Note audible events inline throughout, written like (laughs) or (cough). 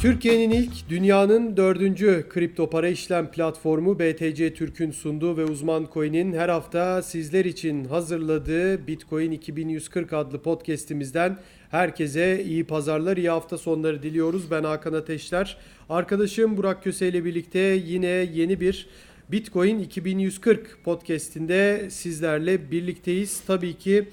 Türkiye'nin ilk, dünyanın dördüncü kripto para işlem platformu BTC Türk'ün sunduğu ve uzman coin'in her hafta sizler için hazırladığı Bitcoin 2140 adlı podcast'imizden herkese iyi pazarlar, iyi hafta sonları diliyoruz. Ben Hakan Ateşler. Arkadaşım Burak Köse ile birlikte yine yeni bir Bitcoin 2140 podcast'inde sizlerle birlikteyiz. Tabii ki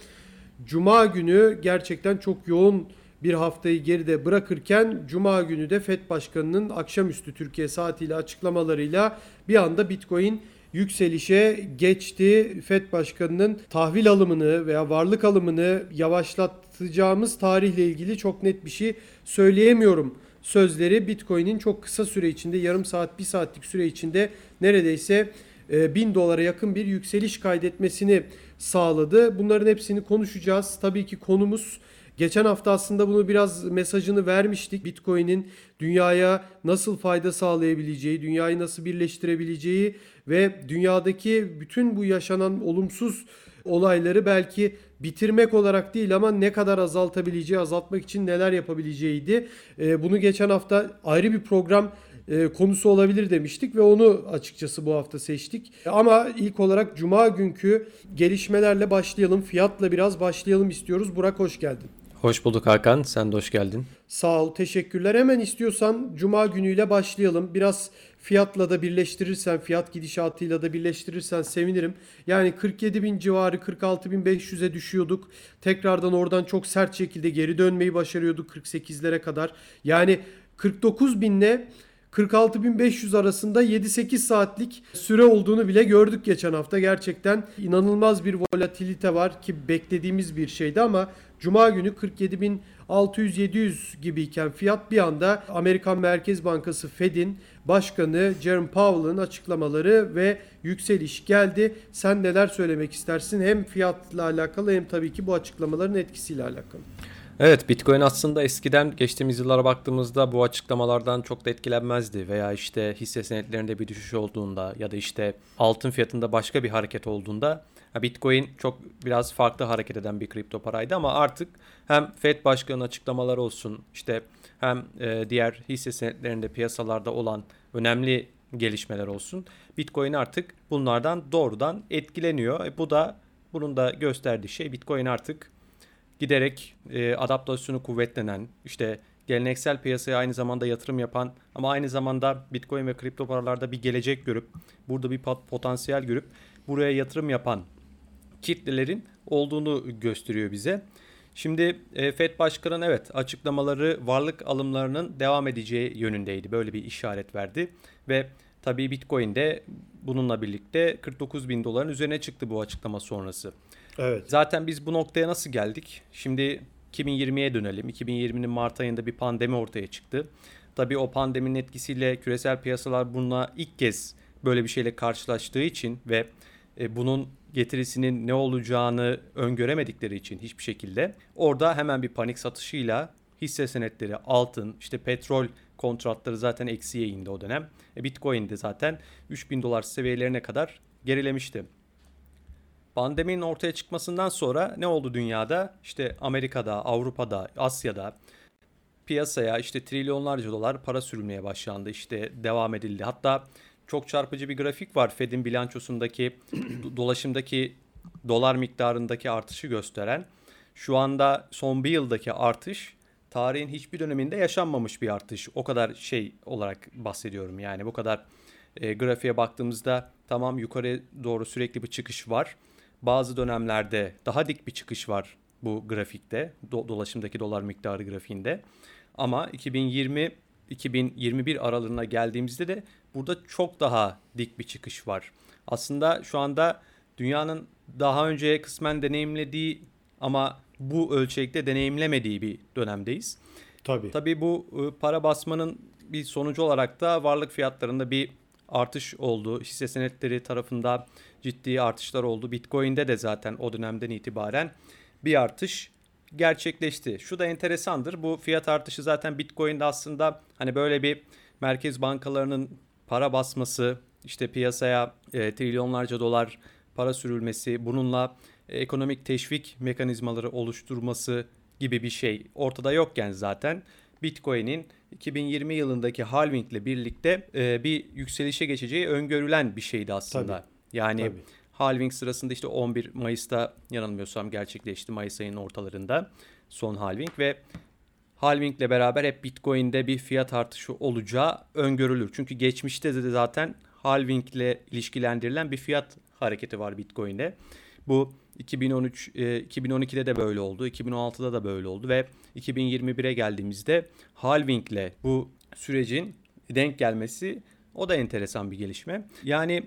Cuma günü gerçekten çok yoğun bir haftayı geride bırakırken Cuma günü de FED Başkanı'nın akşamüstü Türkiye saatiyle açıklamalarıyla bir anda Bitcoin yükselişe geçti. FED Başkanı'nın tahvil alımını veya varlık alımını yavaşlatacağımız tarihle ilgili çok net bir şey söyleyemiyorum. Sözleri Bitcoin'in çok kısa süre içinde yarım saat bir saatlik süre içinde neredeyse 1000 dolara yakın bir yükseliş kaydetmesini sağladı. Bunların hepsini konuşacağız. Tabii ki konumuz Geçen hafta aslında bunu biraz mesajını vermiştik. Bitcoin'in dünyaya nasıl fayda sağlayabileceği, dünyayı nasıl birleştirebileceği ve dünyadaki bütün bu yaşanan olumsuz olayları belki bitirmek olarak değil ama ne kadar azaltabileceği, azaltmak için neler yapabileceğiydi. Ee, bunu geçen hafta ayrı bir program e, konusu olabilir demiştik ve onu açıkçası bu hafta seçtik. Ama ilk olarak cuma günkü gelişmelerle başlayalım. Fiyatla biraz başlayalım istiyoruz. Burak hoş geldin. Hoş bulduk Hakan. Sen de hoş geldin. Sağ ol. Teşekkürler. Hemen istiyorsan Cuma günüyle başlayalım. Biraz fiyatla da birleştirirsen, fiyat gidişatıyla da birleştirirsen sevinirim. Yani 47 bin civarı 46 bin 500'e düşüyorduk. Tekrardan oradan çok sert şekilde geri dönmeyi başarıyorduk 48'lere kadar. Yani 49 binle 46.500 arasında 7-8 saatlik süre olduğunu bile gördük geçen hafta. Gerçekten inanılmaz bir volatilite var ki beklediğimiz bir şeydi ama Cuma günü 47.600-700 gibiyken fiyat bir anda Amerikan Merkez Bankası Fed'in başkanı Jerome Powell'ın açıklamaları ve yükseliş geldi. Sen neler söylemek istersin? Hem fiyatla alakalı hem tabii ki bu açıklamaların etkisiyle alakalı. Evet Bitcoin aslında eskiden geçtiğimiz yıllara baktığımızda bu açıklamalardan çok da etkilenmezdi veya işte hisse senetlerinde bir düşüş olduğunda ya da işte altın fiyatında başka bir hareket olduğunda Bitcoin çok biraz farklı hareket eden bir kripto paraydı ama artık hem Fed başkanının açıklamaları olsun işte hem e, diğer hisse senetlerinde piyasalarda olan önemli gelişmeler olsun Bitcoin artık bunlardan doğrudan etkileniyor. E, bu da bunun da gösterdiği şey Bitcoin artık giderek e, adaptasyonu kuvvetlenen, işte geleneksel piyasaya aynı zamanda yatırım yapan ama aynı zamanda Bitcoin ve kripto paralarda bir gelecek görüp, burada bir potansiyel görüp buraya yatırım yapan kitlelerin olduğunu gösteriyor bize. Şimdi e, FED Başkanı'nın evet açıklamaları varlık alımlarının devam edeceği yönündeydi. Böyle bir işaret verdi ve tabii Bitcoin de bununla birlikte 49 bin doların üzerine çıktı bu açıklama sonrası. Evet. Zaten biz bu noktaya nasıl geldik? Şimdi 2020'ye dönelim. 2020'nin Mart ayında bir pandemi ortaya çıktı. Tabii o pandeminin etkisiyle küresel piyasalar bununla ilk kez böyle bir şeyle karşılaştığı için ve e, bunun getirisinin ne olacağını öngöremedikleri için hiçbir şekilde orada hemen bir panik satışıyla hisse senetleri, altın, işte petrol kontratları zaten eksiye indi o dönem. E, Bitcoin de zaten 3000 dolar seviyelerine kadar gerilemişti. Pandeminin ortaya çıkmasından sonra ne oldu dünyada? İşte Amerika'da, Avrupa'da, Asya'da piyasaya işte trilyonlarca dolar para sürülmeye başlandı. İşte devam edildi. Hatta çok çarpıcı bir grafik var Fed'in bilançosundaki dolaşımdaki dolar miktarındaki artışı gösteren. Şu anda son bir yıldaki artış tarihin hiçbir döneminde yaşanmamış bir artış. O kadar şey olarak bahsediyorum yani bu kadar e, grafiğe baktığımızda tamam yukarı doğru sürekli bir çıkış var bazı dönemlerde daha dik bir çıkış var bu grafikte, do- dolaşımdaki dolar miktarı grafiğinde. Ama 2020 2021 aralığına geldiğimizde de burada çok daha dik bir çıkış var. Aslında şu anda dünyanın daha önce kısmen deneyimlediği ama bu ölçekte deneyimlemediği bir dönemdeyiz. Tabii. Tabii bu ıı, para basmanın bir sonucu olarak da varlık fiyatlarında bir artış oldu. Hisse senetleri tarafında ciddi artışlar oldu. Bitcoin'de de zaten o dönemden itibaren bir artış gerçekleşti. Şu da enteresandır. Bu fiyat artışı zaten Bitcoin'de aslında hani böyle bir merkez bankalarının para basması, işte piyasaya e, trilyonlarca dolar para sürülmesi, bununla e, ekonomik teşvik mekanizmaları oluşturması gibi bir şey ortada yokken zaten Bitcoin'in 2020 yılındaki halving ile birlikte e, bir yükselişe geçeceği öngörülen bir şeydi aslında. Tabii. Yani Tabii. halving sırasında işte 11 Mayıs'ta yanılmıyorsam gerçekleşti Mayıs ayının ortalarında son halving ve halving ile beraber hep Bitcoin'de bir fiyat artışı olacağı öngörülür. Çünkü geçmişte de zaten halving ile ilişkilendirilen bir fiyat hareketi var Bitcoin'de. Bu 2013 e, 2012'de de böyle oldu, 2016'da da böyle oldu ve 2021'e geldiğimizde halving ile bu sürecin denk gelmesi o da enteresan bir gelişme. Yani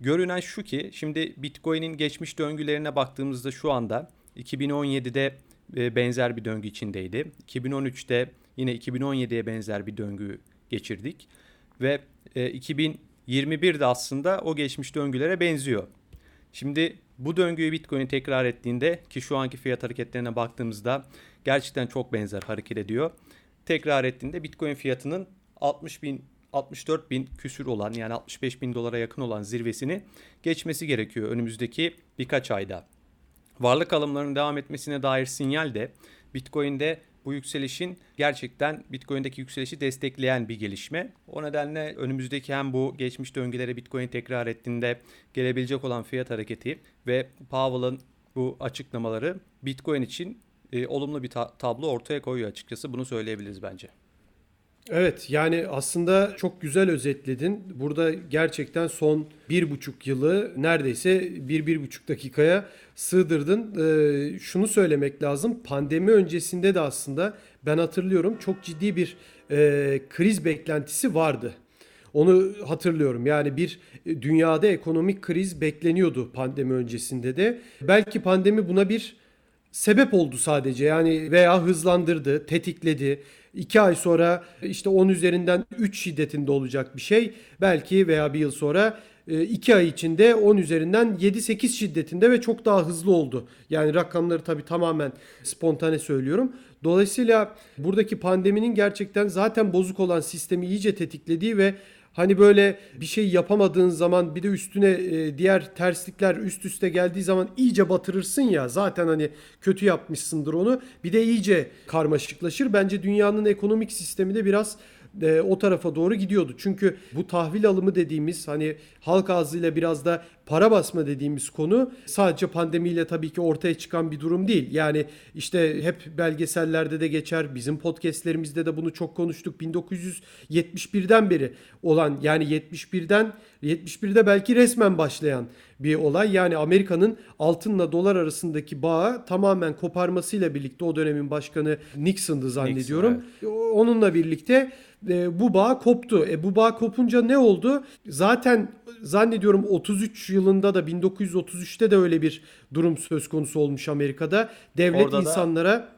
görünen şu ki şimdi Bitcoin'in geçmiş döngülerine baktığımızda şu anda 2017'de e, benzer bir döngü içindeydi. 2013'te yine 2017'ye benzer bir döngü geçirdik ve e, 2021'de aslında o geçmiş döngülere benziyor. Şimdi bu döngüyü Bitcoin tekrar ettiğinde ki şu anki fiyat hareketlerine baktığımızda gerçekten çok benzer hareket ediyor. Tekrar ettiğinde Bitcoin fiyatının 60 bin 64 bin küsür olan yani 65 bin dolara yakın olan zirvesini geçmesi gerekiyor önümüzdeki birkaç ayda. Varlık alımlarının devam etmesine dair sinyal de Bitcoin'de bu yükselişin gerçekten Bitcoin'deki yükselişi destekleyen bir gelişme. O nedenle önümüzdeki hem bu geçmiş döngülere Bitcoin tekrar ettiğinde gelebilecek olan fiyat hareketi ve Powell'ın bu açıklamaları Bitcoin için e, olumlu bir ta- tablo ortaya koyuyor açıkçası. Bunu söyleyebiliriz bence. Evet yani aslında çok güzel özetledin. Burada gerçekten son bir buçuk yılı neredeyse bir, bir buçuk dakikaya sığdırdın. Ee, şunu söylemek lazım. Pandemi öncesinde de aslında ben hatırlıyorum çok ciddi bir e, kriz beklentisi vardı. Onu hatırlıyorum. Yani bir e, dünyada ekonomik kriz bekleniyordu pandemi öncesinde de. Belki pandemi buna bir sebep oldu sadece. Yani veya hızlandırdı, tetikledi. 2 ay sonra işte 10 üzerinden 3 şiddetinde olacak bir şey. Belki veya bir yıl sonra 2 ay içinde 10 üzerinden 7-8 şiddetinde ve çok daha hızlı oldu. Yani rakamları tabii tamamen spontane söylüyorum. Dolayısıyla buradaki pandeminin gerçekten zaten bozuk olan sistemi iyice tetiklediği ve Hani böyle bir şey yapamadığın zaman bir de üstüne e, diğer terslikler üst üste geldiği zaman iyice batırırsın ya. Zaten hani kötü yapmışsındır onu. Bir de iyice karmaşıklaşır. Bence dünyanın ekonomik sistemi de biraz e, o tarafa doğru gidiyordu. Çünkü bu tahvil alımı dediğimiz hani halk ağzıyla biraz da para basma dediğimiz konu sadece pandemiyle tabii ki ortaya çıkan bir durum değil. Yani işte hep belgesellerde de geçer. Bizim podcastlerimizde de bunu çok konuştuk. 1971'den beri olan yani 71'den 71'de belki resmen başlayan bir olay. Yani Amerika'nın altınla dolar arasındaki bağı tamamen koparmasıyla birlikte o dönemin başkanı Nixon'dı zannediyorum. Nixon, evet. Onunla birlikte e, bu bağ koptu. E, bu bağ kopunca ne oldu? Zaten zannediyorum 33 yılında da 1933'te de öyle bir durum söz konusu olmuş Amerika'da. Devlet Orada insanlara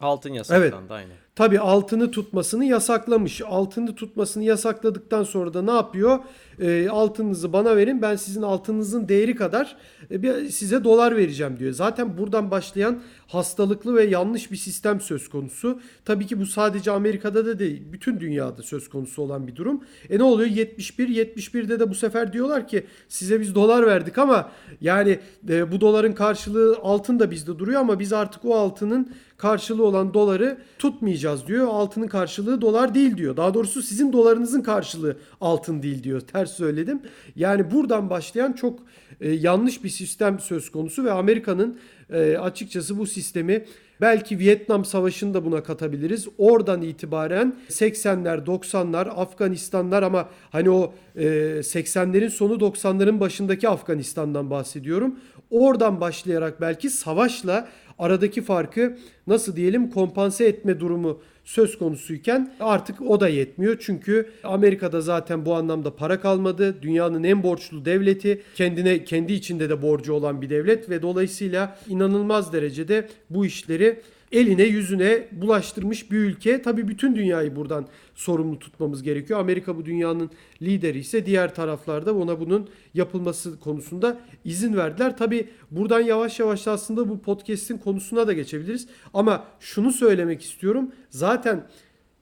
altın yasaklandı evet, aynı. Tabii altını tutmasını yasaklamış. Altını tutmasını yasakladıktan sonra da ne yapıyor? E, altınınızı bana verin ben sizin altınınızın değeri kadar e, size dolar vereceğim diyor. Zaten buradan başlayan hastalıklı ve yanlış bir sistem söz konusu. Tabii ki bu sadece Amerika'da da değil bütün dünyada söz konusu olan bir durum. E ne oluyor 71 71'de de bu sefer diyorlar ki size biz dolar verdik ama yani e, bu doların karşılığı altın da bizde duruyor ama biz artık o altının karşılığı olan doları tutmayacağız diyor. Altının karşılığı dolar değil diyor. Daha doğrusu sizin dolarınızın karşılığı altın değil diyor. Ters söyledim. Yani buradan başlayan çok e, yanlış bir sistem söz konusu ve Amerika'nın e, açıkçası bu sistemi belki Vietnam Savaşı'nı da buna katabiliriz. Oradan itibaren 80'ler, 90'lar, Afganistanlar ama hani o e, 80'lerin sonu 90'ların başındaki Afganistan'dan bahsediyorum. Oradan başlayarak belki savaşla aradaki farkı nasıl diyelim kompanse etme durumu söz konusuyken artık o da yetmiyor. Çünkü Amerika'da zaten bu anlamda para kalmadı. Dünyanın en borçlu devleti, kendine kendi içinde de borcu olan bir devlet ve dolayısıyla inanılmaz derecede bu işleri eline yüzüne bulaştırmış bir ülke. Tabii bütün dünyayı buradan sorumlu tutmamız gerekiyor. Amerika bu dünyanın lideri ise diğer taraflarda ona bunun yapılması konusunda izin verdiler. Tabii buradan yavaş yavaş aslında bu podcast'in konusuna da geçebiliriz. Ama şunu söylemek istiyorum. Zaten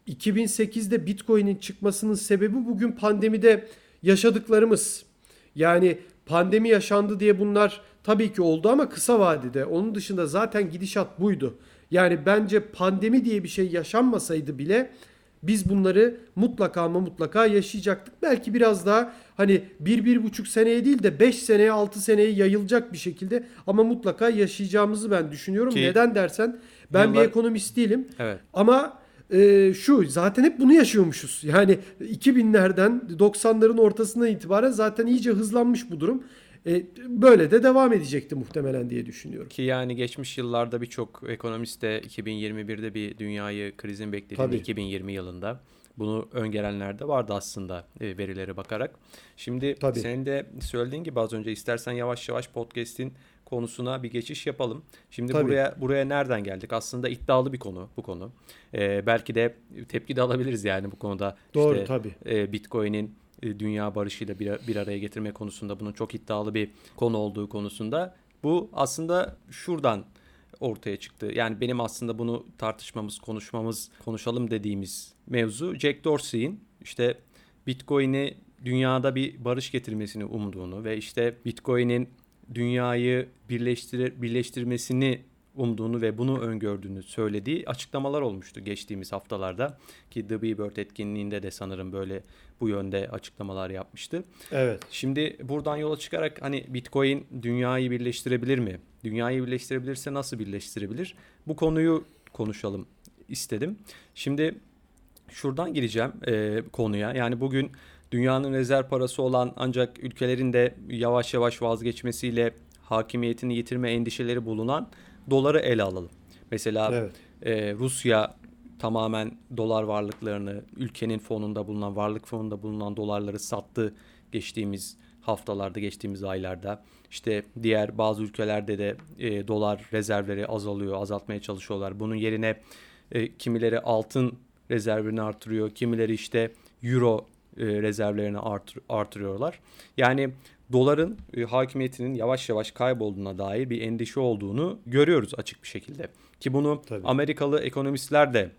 2008'de Bitcoin'in çıkmasının sebebi bugün pandemide yaşadıklarımız. Yani pandemi yaşandı diye bunlar tabii ki oldu ama kısa vadede. Onun dışında zaten gidişat buydu. Yani bence pandemi diye bir şey yaşanmasaydı bile biz bunları mutlaka ama mutlaka yaşayacaktık. Belki biraz daha hani bir, bir buçuk seneye değil de 5 seneye 6 seneye yayılacak bir şekilde ama mutlaka yaşayacağımızı ben düşünüyorum. Ki- Neden dersen ben Yıllar- bir ekonomist değilim Evet. ama e, şu zaten hep bunu yaşıyormuşuz. Yani 2000'lerden 90'ların ortasından itibaren zaten iyice hızlanmış bu durum. E, böyle de devam edecekti muhtemelen diye düşünüyorum. Ki yani geçmiş yıllarda birçok ekonomist de 2021'de bir dünyayı krizin beklediğini Tabii. 2020 yılında bunu öngörenler de vardı aslında e, verilere bakarak. Şimdi Tabii. senin de söylediğin gibi az önce istersen yavaş yavaş podcast'in konusuna bir geçiş yapalım. Şimdi Tabii. buraya buraya nereden geldik? Aslında iddialı bir konu bu konu. E, belki de tepki de alabiliriz yani bu konuda. Doğru İşte, tabii. e, Bitcoin'in dünya barışıyla bir, bir araya getirme konusunda bunun çok iddialı bir konu olduğu konusunda bu aslında şuradan ortaya çıktı. Yani benim aslında bunu tartışmamız, konuşmamız, konuşalım dediğimiz mevzu Jack Dorsey'in işte Bitcoin'i dünyada bir barış getirmesini umduğunu ve işte Bitcoin'in dünyayı birleştirir, birleştirmesini umduğunu ve bunu öngördüğünü söylediği açıklamalar olmuştu geçtiğimiz haftalarda ki The Bird etkinliğinde de sanırım böyle bu yönde açıklamalar yapmıştı. Evet. Şimdi buradan yola çıkarak hani Bitcoin dünyayı birleştirebilir mi? Dünyayı birleştirebilirse nasıl birleştirebilir? Bu konuyu konuşalım istedim. Şimdi şuradan gireceğim e, konuya. Yani bugün dünyanın rezerv parası olan ancak ülkelerin de yavaş yavaş vazgeçmesiyle hakimiyetini yitirme endişeleri bulunan doları ele alalım. Mesela Evet. e, Rusya tamamen dolar varlıklarını ülkenin fonunda bulunan varlık fonunda bulunan dolarları sattı geçtiğimiz haftalarda geçtiğimiz aylarda. İşte diğer bazı ülkelerde de e, dolar rezervleri azalıyor azaltmaya çalışıyorlar. Bunun yerine e, kimileri altın rezervini artırıyor kimileri işte euro e, rezervlerini artır, artırıyorlar. Yani doların e, hakimiyetinin yavaş yavaş kaybolduğuna dair bir endişe olduğunu görüyoruz açık bir şekilde. Ki bunu Tabii. Amerikalı ekonomistler de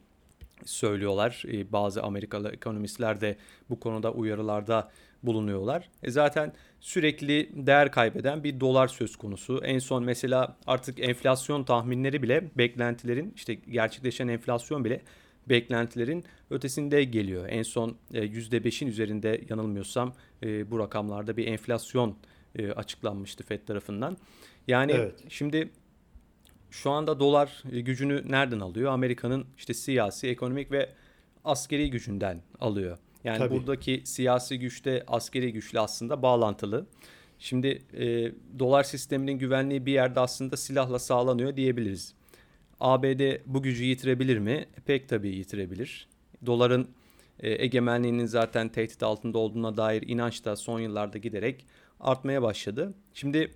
söylüyorlar. Ee, Bazı Amerikalı ekonomistler de bu konuda uyarılarda bulunuyorlar. E zaten sürekli değer kaybeden bir dolar söz konusu. En son mesela artık enflasyon tahminleri bile beklentilerin işte gerçekleşen enflasyon bile beklentilerin ötesinde geliyor. En son e, %5'in üzerinde yanılmıyorsam e, bu rakamlarda bir enflasyon e, açıklanmıştı Fed tarafından. Yani Evet. şimdi şu anda dolar e, gücünü nereden alıyor? Amerika'nın işte siyasi, ekonomik ve askeri gücünden alıyor. Yani Tabii. buradaki siyasi güçte askeri güçle aslında bağlantılı. Şimdi e, dolar sisteminin güvenliği bir yerde aslında silahla sağlanıyor diyebiliriz. ABD bu gücü yitirebilir mi? Pek tabii yitirebilir. Doların e, egemenliğinin zaten tehdit altında olduğuna dair inanç da son yıllarda giderek artmaya başladı. Şimdi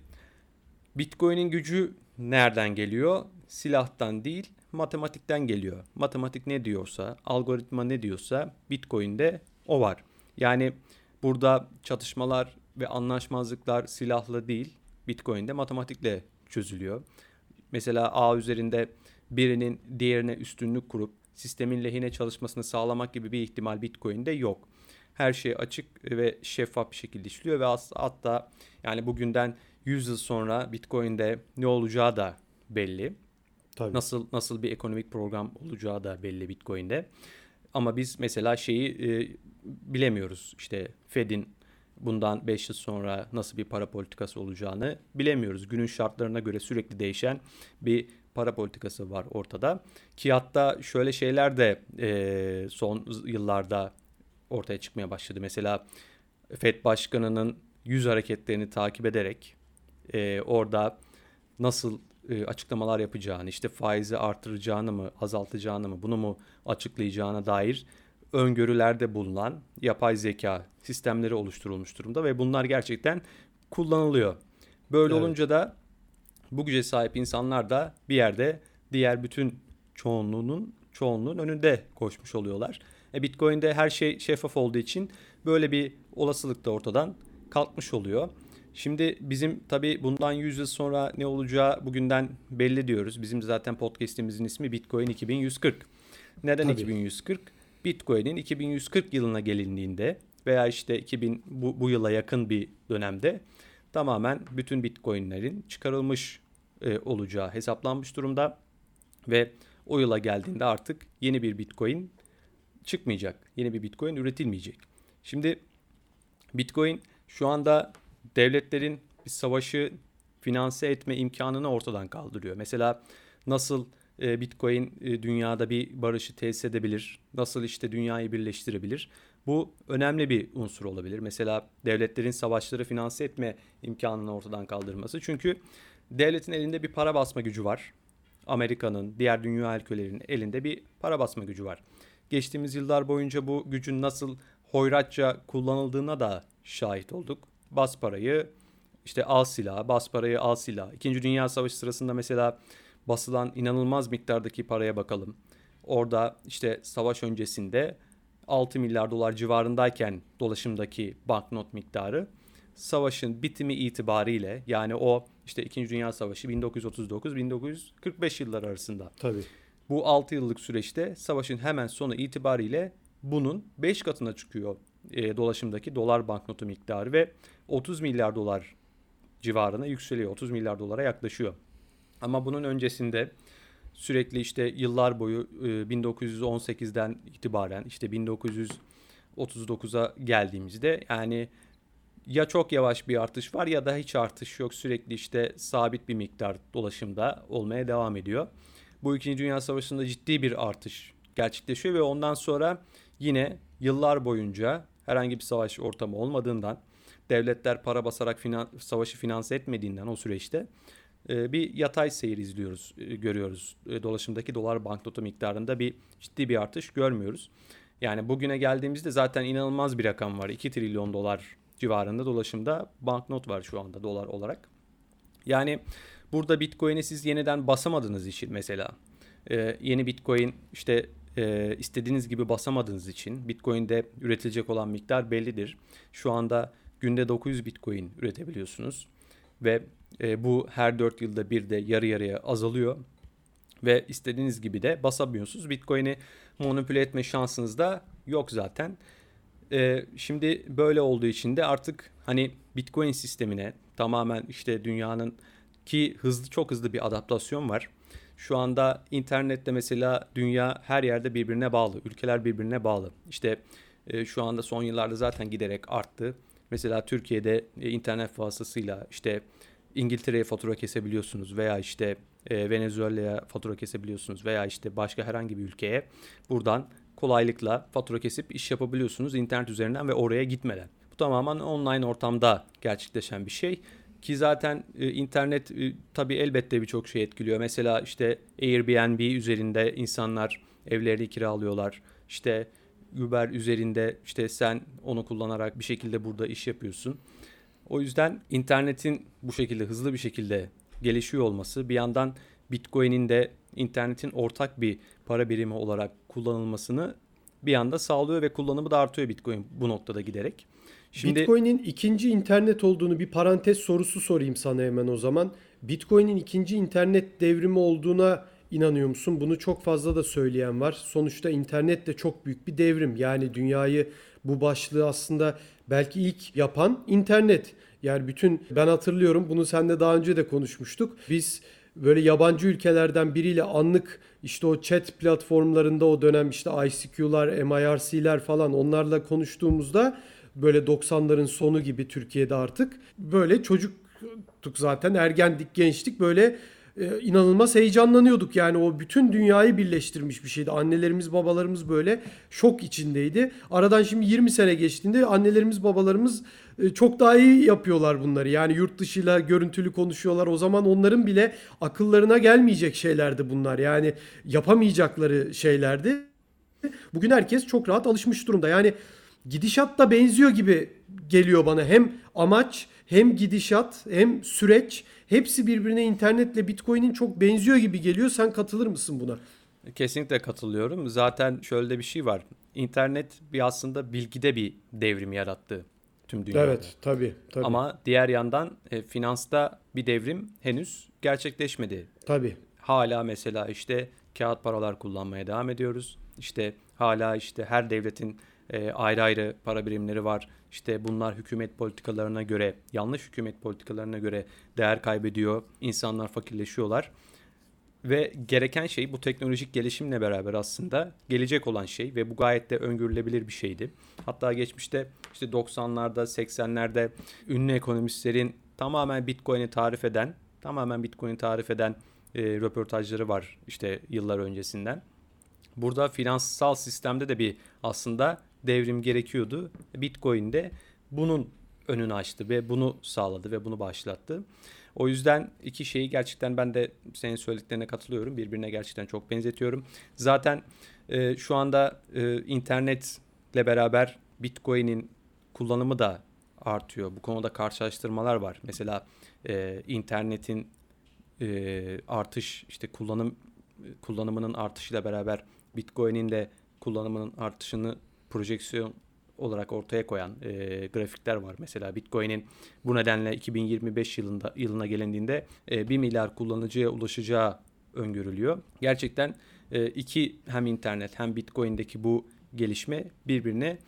Bitcoin'in gücü nereden geliyor? Silahtan değil, matematikten geliyor. Matematik ne diyorsa, algoritma ne diyorsa Bitcoin'de o var. Yani burada çatışmalar ve anlaşmazlıklar silahla değil, Bitcoin'de matematikle çözülüyor. Mesela ağ üzerinde birinin diğerine üstünlük kurup sistemin lehine çalışmasını sağlamak gibi bir ihtimal Bitcoin'de yok. Her şey açık ve şeffaf bir şekilde işliyor ve hatta yani bugünden 100 yıl sonra Bitcoin'de ne olacağı da belli. Tabii. Nasıl nasıl bir ekonomik program olacağı da belli Bitcoin'de. Ama biz mesela şeyi e, bilemiyoruz. İşte Fed'in bundan 5 yıl sonra nasıl bir para politikası olacağını bilemiyoruz. Günün şartlarına göre sürekli değişen bir para politikası var ortada. Ki hatta şöyle şeyler de e, son yıllarda ortaya çıkmaya başladı. Mesela Fed Başkanı'nın yüz hareketlerini takip ederek e, orada nasıl e, açıklamalar yapacağını, işte faizi artıracağını mı, azaltacağını mı, bunu mu açıklayacağına dair öngörülerde bulunan yapay zeka sistemleri oluşturulmuş durumda ve bunlar gerçekten kullanılıyor. Böyle Evet. olunca da bu güce sahip insanlar da bir yerde diğer bütün çoğunluğunun çoğunluğun önünde koşmuş oluyorlar. E Bitcoin'de her şey şeffaf olduğu için böyle bir olasılık da ortadan kalkmış oluyor. Şimdi bizim tabii bundan 100 yıl sonra ne olacağı bugünden belli diyoruz. Bizim zaten podcast'imizin ismi Bitcoin 2140. Neden Tabii. 2140? Bitcoin'in 2140 yılına gelindiğinde veya işte 2000 bu, bu yıla yakın bir dönemde tamamen bütün Bitcoin'lerin çıkarılmış e, olacağı hesaplanmış durumda ve o yıla geldiğinde artık yeni bir Bitcoin çıkmayacak. Yeni bir Bitcoin üretilmeyecek. Şimdi Bitcoin şu anda devletlerin bir savaşı finanse etme imkanını ortadan kaldırıyor. Mesela nasıl e, Bitcoin e, dünyada bir barışı tesis edebilir? Nasıl işte dünyayı birleştirebilir? Bu önemli bir unsur olabilir. Mesela devletlerin savaşları finanse etme imkanını ortadan kaldırması. Çünkü devletin elinde bir para basma gücü var. Amerika'nın, diğer dünya ülkelerinin elinde bir para basma gücü var. Geçtiğimiz yıllar boyunca bu gücün nasıl hoyratça kullanıldığına da şahit olduk. Bas parayı, işte al silah, bas parayı al silah. İkinci Dünya Savaşı sırasında mesela basılan inanılmaz miktardaki paraya bakalım. Orada işte savaş öncesinde 6 milyar dolar civarındayken dolaşımdaki banknot miktarı savaşın bitimi itibariyle yani o işte 2. Dünya Savaşı 1939-1945 yılları arasında. Tabii. Bu 6 yıllık süreçte savaşın hemen sonu itibariyle bunun 5 katına çıkıyor e, dolaşımdaki dolar banknotu miktarı ve 30 milyar dolar civarına yükseliyor. 30 milyar dolara yaklaşıyor. Ama bunun öncesinde sürekli işte yıllar boyu 1918'den e, itibaren işte 1939'a geldiğimizde yani ya çok yavaş bir artış var ya da hiç artış yok. Sürekli işte sabit bir miktar dolaşımda olmaya devam ediyor. Bu 2. Dünya Savaşı'nda ciddi bir artış gerçekleşiyor ve ondan sonra yine yıllar boyunca herhangi bir savaş ortamı olmadığından devletler para basarak finan, savaşı finanse etmediğinden o süreçte e, bir yatay seyir izliyoruz, e, görüyoruz. E, dolaşımdaki dolar banknotu miktarında bir ciddi bir artış görmüyoruz. Yani bugüne geldiğimizde zaten inanılmaz bir rakam var. 2 trilyon dolar civarında dolaşımda banknot var şu anda dolar olarak. Yani burada Bitcoin'i siz yeniden basamadığınız için mesela yeni Bitcoin işte istediğiniz gibi basamadığınız için Bitcoin'de üretilecek olan miktar bellidir. Şu anda günde 900 Bitcoin üretebiliyorsunuz ve e, bu her 4 yılda bir de yarı yarıya azalıyor. Ve istediğiniz gibi de basamıyorsunuz. Bitcoin'i manipüle etme şansınız da yok zaten. E, şimdi böyle olduğu için de artık hani Bitcoin sistemine tamamen işte dünyanın ki hızlı çok hızlı bir adaptasyon var. Şu anda internette mesela dünya her yerde birbirine bağlı. Ülkeler birbirine bağlı. İşte e, şu anda son yıllarda zaten giderek arttı. Mesela Türkiye'de e, internet vasıtasıyla işte İngiltere'ye fatura kesebiliyorsunuz veya işte e, Venezuela'ya fatura kesebiliyorsunuz veya işte başka herhangi bir ülkeye buradan kolaylıkla fatura kesip iş yapabiliyorsunuz internet üzerinden ve oraya gitmeden. Bu tamamen online ortamda gerçekleşen bir şey. Ki zaten e, internet e, tabii elbette birçok şey etkiliyor. Mesela işte Airbnb üzerinde insanlar evlerini kiralıyorlar. İşte Uber üzerinde işte sen onu kullanarak bir şekilde burada iş yapıyorsun. O yüzden internetin bu şekilde hızlı bir şekilde gelişiyor olması bir yandan Bitcoin'in de internetin ortak bir para birimi olarak kullanılmasını bir anda sağlıyor ve kullanımı da artıyor Bitcoin bu noktada giderek. Şimdi Bitcoin'in ikinci internet olduğunu bir parantez sorusu sorayım sana hemen o zaman. Bitcoin'in ikinci internet devrimi olduğuna inanıyor musun? Bunu çok fazla da söyleyen var. Sonuçta internet de çok büyük bir devrim. Yani dünyayı bu başlığı aslında belki ilk yapan internet. Yani bütün ben hatırlıyorum bunu seninle daha önce de konuşmuştuk. Biz böyle yabancı ülkelerden biriyle anlık işte o chat platformlarında o dönem işte ICQ'lar, MIRC'ler falan onlarla konuştuğumuzda böyle 90'ların sonu gibi Türkiye'de artık böyle çocuktuk zaten ergendik gençtik böyle e, inanılmaz heyecanlanıyorduk. Yani o bütün dünyayı birleştirmiş bir şeydi. Annelerimiz babalarımız böyle şok içindeydi. Aradan şimdi 20 sene geçtiğinde annelerimiz babalarımız e, çok daha iyi yapıyorlar bunları. Yani yurt dışıyla görüntülü konuşuyorlar. O zaman onların bile akıllarına gelmeyecek şeylerdi bunlar. Yani yapamayacakları şeylerdi. Bugün herkes çok rahat alışmış durumda. Yani gidişat da benziyor gibi geliyor bana. Hem amaç hem gidişat hem süreç hepsi birbirine internetle Bitcoin'in çok benziyor gibi geliyor. Sen katılır mısın buna? Kesinlikle katılıyorum. Zaten şöyle bir şey var. İnternet bir aslında bilgide bir devrim yarattı tüm dünyada. Evet, tabii, tabii. Ama diğer yandan e, finansta bir devrim henüz gerçekleşmedi. Tabii. Hala mesela işte kağıt paralar kullanmaya devam ediyoruz. İşte hala işte her devletin e, ayrı ayrı para birimleri var. İşte bunlar hükümet politikalarına göre, yanlış hükümet politikalarına göre değer kaybediyor. İnsanlar fakirleşiyorlar. ve gereken şey bu teknolojik gelişimle beraber aslında gelecek olan şey ve bu gayet de öngörülebilir bir şeydi. Hatta geçmişte işte 90'larda 80'lerde ünlü ekonomistlerin tamamen Bitcoin'i tarif eden, tamamen Bitcoin'i tarif eden e, röportajları var işte yıllar öncesinden. Burada finansal sistemde de bir aslında devrim gerekiyordu. Bitcoin de bunun önünü açtı ve bunu sağladı ve bunu başlattı. O yüzden iki şeyi gerçekten ben de senin söylediklerine katılıyorum. Birbirine gerçekten çok benzetiyorum. Zaten e, şu anda e, internetle beraber Bitcoin'in kullanımı da artıyor. Bu konuda karşılaştırmalar var. Mesela e, internetin e, artış işte kullanım kullanımının artışıyla beraber Bitcoin'in de kullanımının artışını projeksiyon olarak ortaya koyan e, grafikler var. Mesela Bitcoin'in bu nedenle 2025 yılında yılına gelindiğinde e, 1 milyar kullanıcıya ulaşacağı öngörülüyor. Gerçekten e, iki hem internet hem Bitcoin'deki bu gelişme birbirine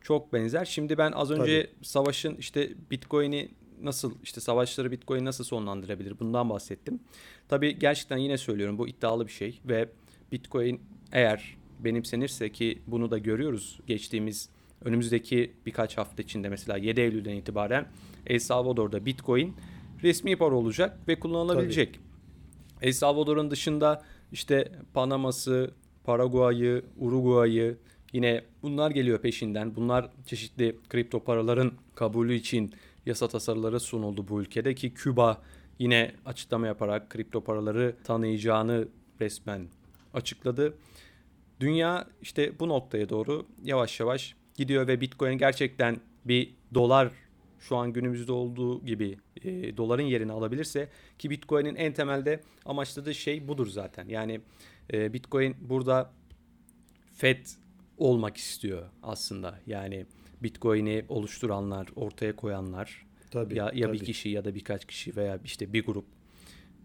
çok benzer. Şimdi ben az önce Tabii. savaşın işte Bitcoin'i nasıl işte savaşları Bitcoin nasıl sonlandırabilir bundan bahsettim. Tabii gerçekten yine söylüyorum bu iddialı bir şey ve Bitcoin eğer benimsenirse ki bunu da görüyoruz geçtiğimiz önümüzdeki birkaç hafta içinde mesela 7 Eylül'den itibaren El Salvador'da Bitcoin resmi para olacak ve kullanılabilecek. Tabii. El Salvador'un dışında işte Panama'sı, Paraguay'ı, Uruguay'ı yine bunlar geliyor peşinden. Bunlar çeşitli kripto paraların kabulü için yasa tasarıları sunuldu bu ülkede ki Küba yine açıklama yaparak kripto paraları tanıyacağını resmen açıkladı. Dünya işte bu noktaya doğru yavaş yavaş gidiyor ve Bitcoin gerçekten bir dolar şu an günümüzde olduğu gibi e, doların yerini alabilirse ki Bitcoin'in en temelde amaçladığı şey budur zaten. Yani e, Bitcoin burada FED olmak istiyor aslında. Yani Bitcoin'i oluşturanlar, ortaya koyanlar tabii, ya ya tabii. bir kişi ya da birkaç kişi veya işte bir grup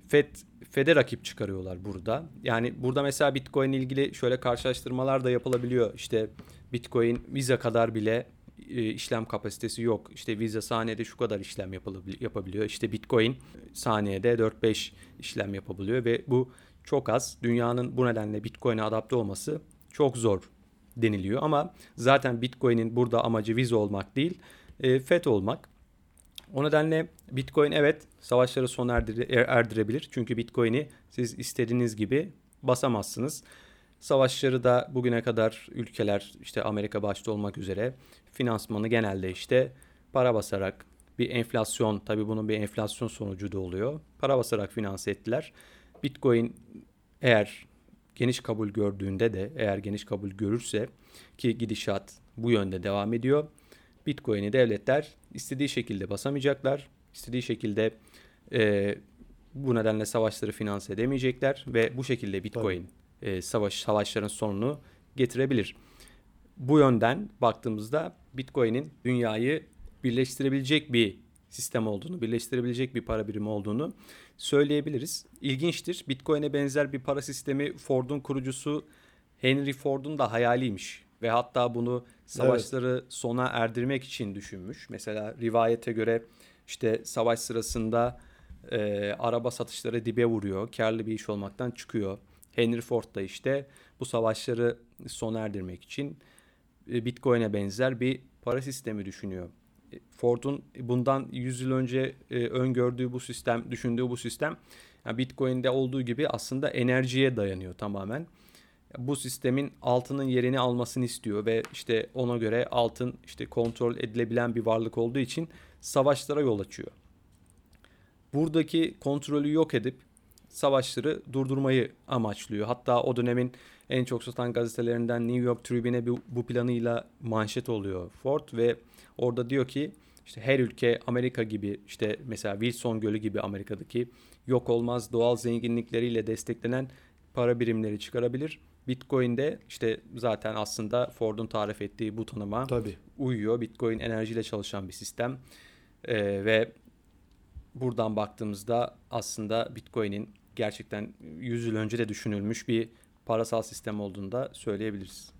Fed Fed'e rakip çıkarıyorlar burada. Yani burada mesela Bitcoin ilgili şöyle karşılaştırmalar da yapılabiliyor. İşte Bitcoin Visa kadar bile e, işlem kapasitesi yok. İşte Visa saniyede şu kadar işlem yapabiliyor. İşte Bitcoin saniyede 4-5 işlem yapabiliyor ve bu çok az. Dünyanın bu nedenle Bitcoin'e adapte olması çok zor deniliyor ama zaten Bitcoin'in burada amacı Visa olmak değil, e, FED olmak. O nedenle Bitcoin evet savaşları sona er, erdirebilir. Çünkü Bitcoin'i siz istediğiniz gibi basamazsınız. Savaşları da bugüne kadar ülkeler işte Amerika başta olmak üzere finansmanı genelde işte para basarak bir enflasyon tabi bunun bir enflasyon sonucu da oluyor. Para basarak finanse ettiler. Bitcoin eğer geniş kabul gördüğünde de eğer geniş kabul görürse ki gidişat bu yönde devam ediyor. Bitcoin'i devletler istediği şekilde basamayacaklar. İstediği şekilde e, bu nedenle savaşları finanse edemeyecekler ve bu şekilde Bitcoin e, savaş savaşların sonunu getirebilir. Bu yönden baktığımızda Bitcoin'in dünyayı birleştirebilecek bir sistem olduğunu, birleştirebilecek bir para birimi olduğunu söyleyebiliriz. İlginçtir. Bitcoin'e benzer bir para sistemi Ford'un kurucusu Henry Ford'un da hayaliymiş ve hatta bunu savaşları evet. sona erdirmek için düşünmüş. Mesela rivayete göre işte savaş sırasında e, araba satışları dibe vuruyor. Karlı bir iş olmaktan çıkıyor. Henry Ford da işte bu savaşları sona erdirmek için e, Bitcoin'e benzer bir para sistemi düşünüyor. E, Ford'un bundan 100 yıl önce e, öngördüğü bu sistem, düşündüğü bu sistem yani Bitcoin'de olduğu gibi aslında enerjiye dayanıyor tamamen bu sistemin altının yerini almasını istiyor ve işte ona göre altın işte kontrol edilebilen bir varlık olduğu için savaşlara yol açıyor. Buradaki kontrolü yok edip savaşları durdurmayı amaçlıyor. Hatta o dönemin en çok satan gazetelerinden New York Tribune'e bu planıyla manşet oluyor Ford ve orada diyor ki işte her ülke Amerika gibi işte mesela Wilson Gölü gibi Amerika'daki yok olmaz doğal zenginlikleriyle desteklenen para birimleri çıkarabilir Bitcoin'de işte zaten aslında Ford'un tarif ettiği bu tanıma Tabii. uyuyor. Bitcoin enerjiyle çalışan bir sistem ee, ve buradan baktığımızda aslında Bitcoin'in gerçekten 100 yıl önce de düşünülmüş bir parasal sistem olduğunu da söyleyebiliriz.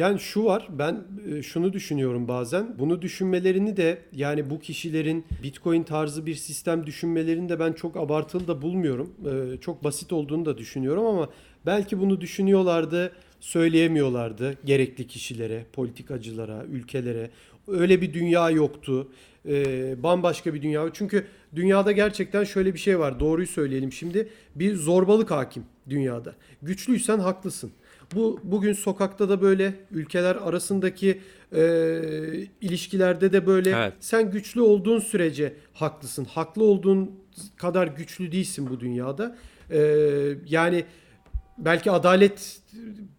Yani şu var ben e, şunu düşünüyorum bazen. Bunu düşünmelerini de yani bu kişilerin Bitcoin tarzı bir sistem düşünmelerini de ben çok abartılı da bulmuyorum. E, çok basit olduğunu da düşünüyorum ama belki bunu düşünüyorlardı, söyleyemiyorlardı gerekli kişilere, politikacılara, ülkelere. Öyle bir dünya yoktu. E, bambaşka bir dünya. Çünkü dünyada gerçekten şöyle bir şey var. Doğruyu söyleyelim şimdi. Bir zorbalık hakim dünyada. Güçlüysen haklısın. Bu bugün sokakta da böyle ülkeler arasındaki e, ilişkilerde de böyle. Evet. Sen güçlü olduğun sürece haklısın. Haklı olduğun kadar güçlü değilsin bu dünyada. E, yani belki adalet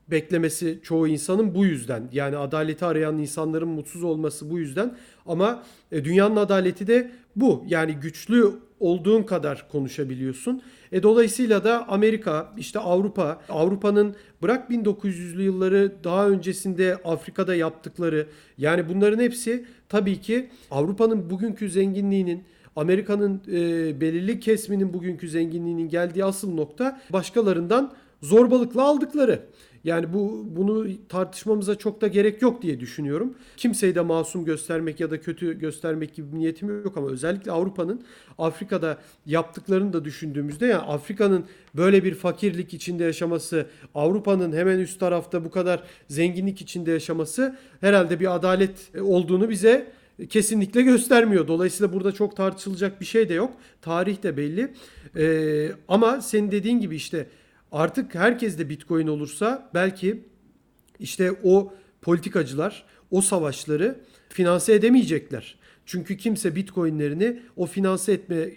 beklemesi çoğu insanın bu yüzden. Yani adaleti arayan insanların mutsuz olması bu yüzden. Ama e, dünyanın adaleti de bu. Yani güçlü olduğun kadar konuşabiliyorsun. E, dolayısıyla da Amerika, işte Avrupa, Avrupa'nın bırak 1900'lü yılları daha öncesinde Afrika'da yaptıkları yani bunların hepsi tabii ki Avrupa'nın bugünkü zenginliğinin Amerika'nın e, belirli kesminin bugünkü zenginliğinin geldiği asıl nokta başkalarından zorbalıkla aldıkları. Yani bu bunu tartışmamıza çok da gerek yok diye düşünüyorum. Kimseyi de masum göstermek ya da kötü göstermek gibi bir niyetim yok ama özellikle Avrupa'nın Afrika'da yaptıklarını da düşündüğümüzde yani Afrika'nın böyle bir fakirlik içinde yaşaması, Avrupa'nın hemen üst tarafta bu kadar zenginlik içinde yaşaması herhalde bir adalet olduğunu bize kesinlikle göstermiyor. Dolayısıyla burada çok tartışılacak bir şey de yok. Tarih de belli. Ee, ama senin dediğin gibi işte artık herkes de Bitcoin olursa belki işte o politikacılar o savaşları finanse edemeyecekler. Çünkü kimse Bitcoin'lerini o finanse etme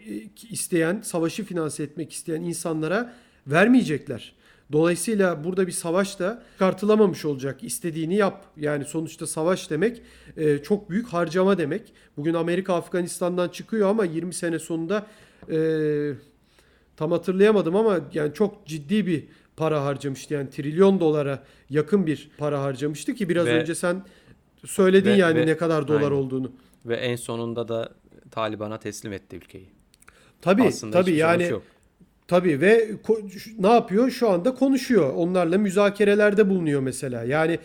isteyen, savaşı finanse etmek isteyen insanlara vermeyecekler. Dolayısıyla burada bir savaş da çıkartılamamış olacak. İstediğini yap. Yani sonuçta savaş demek e, çok büyük harcama demek. Bugün Amerika Afganistan'dan çıkıyor ama 20 sene sonunda e, tam hatırlayamadım ama yani çok ciddi bir para harcamıştı. Yani trilyon dolara yakın bir para harcamıştı ki biraz Ve- önce sen söyledin ve- yani ve- ne kadar dolar aynen. olduğunu. Ve en sonunda da Taliban'a teslim etti ülkeyi. Tabii Aslında tabii yani yok. Tabii ve ne yapıyor? Şu anda konuşuyor. Onlarla müzakerelerde bulunuyor mesela. Yani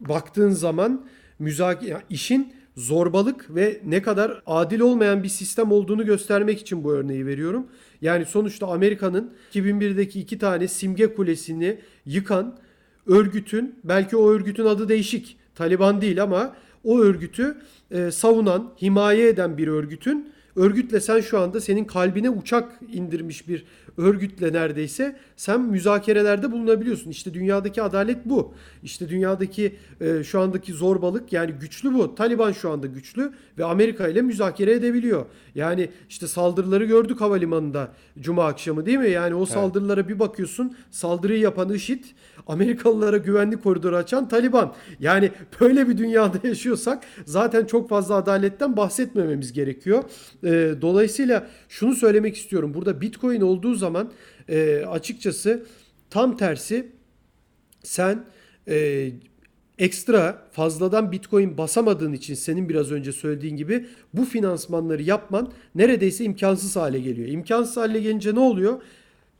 baktığın zaman müzake ya işin zorbalık ve ne kadar adil olmayan bir sistem olduğunu göstermek için bu örneği veriyorum. Yani sonuçta Amerika'nın 2001'deki iki tane simge kulesini yıkan örgütün belki o örgütün adı değişik. Taliban değil ama o örgütü e, savunan, himaye eden bir örgütün örgütle sen şu anda senin kalbine uçak indirmiş bir örgütle neredeyse sen müzakerelerde bulunabiliyorsun. İşte dünyadaki adalet bu. İşte dünyadaki e, şu andaki zorbalık yani güçlü bu. Taliban şu anda güçlü ve Amerika ile müzakere edebiliyor. Yani işte saldırıları gördük havalimanında cuma akşamı değil mi? Yani o saldırılara bir bakıyorsun saldırıyı yapan IŞİD Amerikalılara güvenlik koridoru açan Taliban. Yani böyle bir dünyada (laughs) yaşıyorsak zaten çok fazla adaletten bahsetmememiz gerekiyor. Ee, dolayısıyla şunu söylemek istiyorum. Burada Bitcoin olduğu zaman e, açıkçası tam tersi sen e, ekstra fazladan Bitcoin basamadığın için senin biraz önce söylediğin gibi bu finansmanları yapman neredeyse imkansız hale geliyor. İmkansız hale gelince ne oluyor?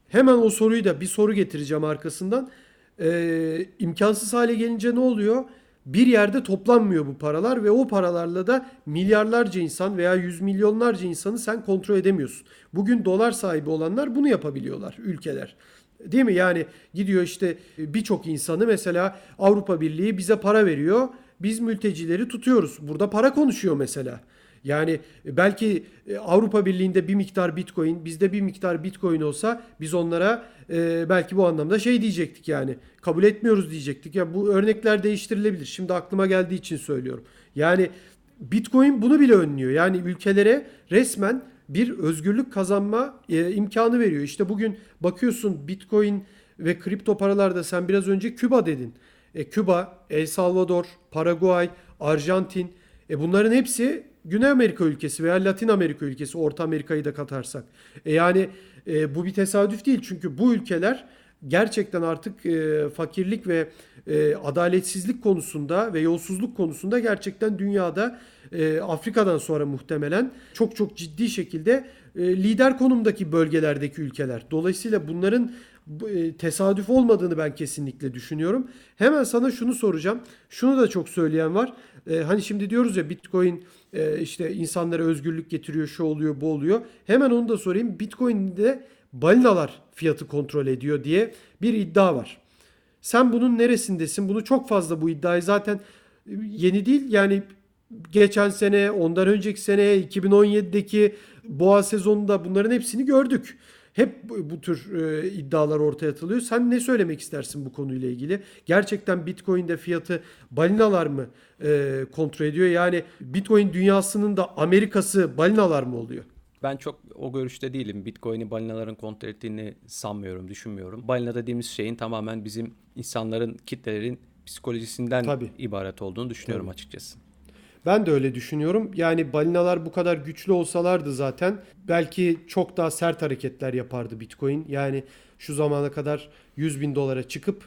Hemen o soruyu da bir soru getireceğim arkasından. Ee, imkansız hale gelince ne oluyor? Bir yerde toplanmıyor bu paralar ve o paralarla da milyarlarca insan veya yüz milyonlarca insanı sen kontrol edemiyorsun. Bugün dolar sahibi olanlar bunu yapabiliyorlar ülkeler. Değil mi? Yani gidiyor işte birçok insanı mesela Avrupa Birliği bize para veriyor. Biz mültecileri tutuyoruz. Burada para konuşuyor mesela. Yani belki e, Avrupa Birliği'nde bir miktar Bitcoin, bizde bir miktar Bitcoin olsa biz onlara e, belki bu anlamda şey diyecektik yani kabul etmiyoruz diyecektik. Ya bu örnekler değiştirilebilir. Şimdi aklıma geldiği için söylüyorum. Yani Bitcoin bunu bile önlüyor. Yani ülkelere resmen bir özgürlük kazanma e, imkanı veriyor. İşte bugün bakıyorsun Bitcoin ve kripto paralarda sen biraz önce Küba dedin. E, Küba, El Salvador, Paraguay, Arjantin e, bunların hepsi Güney Amerika ülkesi veya Latin Amerika ülkesi, Orta Amerika'yı da katarsak. E, yani e, bu bir tesadüf değil çünkü bu ülkeler gerçekten artık e, fakirlik ve e, adaletsizlik konusunda ve yolsuzluk konusunda gerçekten dünyada e, Afrika'dan sonra muhtemelen çok çok ciddi şekilde e, lider konumdaki bölgelerdeki ülkeler. Dolayısıyla bunların e, tesadüf olmadığını ben kesinlikle düşünüyorum. Hemen sana şunu soracağım. Şunu da çok söyleyen var. E, hani şimdi diyoruz ya Bitcoin e, işte insanlara özgürlük getiriyor, şu oluyor, bu oluyor. Hemen onu da sorayım. Bitcoin'de balinalar fiyatı kontrol ediyor diye bir iddia var. Sen bunun neresindesin? Bunu çok fazla bu iddiayı zaten yeni değil. Yani geçen sene, ondan önceki sene, 2017'deki boğa sezonunda bunların hepsini gördük. Hep bu tür e, iddialar ortaya atılıyor. Sen ne söylemek istersin bu konuyla ilgili? Gerçekten Bitcoin'de fiyatı balinalar mı e, kontrol ediyor? Yani Bitcoin dünyasının da Amerikası balinalar mı oluyor? Ben çok o görüşte değilim. Bitcoin'i balinaların kontrol ettiğini sanmıyorum, düşünmüyorum. Balina dediğimiz şeyin tamamen bizim insanların, kitlelerin psikolojisinden Tabii. ibaret olduğunu düşünüyorum Tabii. açıkçası. Ben de öyle düşünüyorum. Yani balinalar bu kadar güçlü olsalardı zaten belki çok daha sert hareketler yapardı Bitcoin. Yani şu zamana kadar 100 bin dolara çıkıp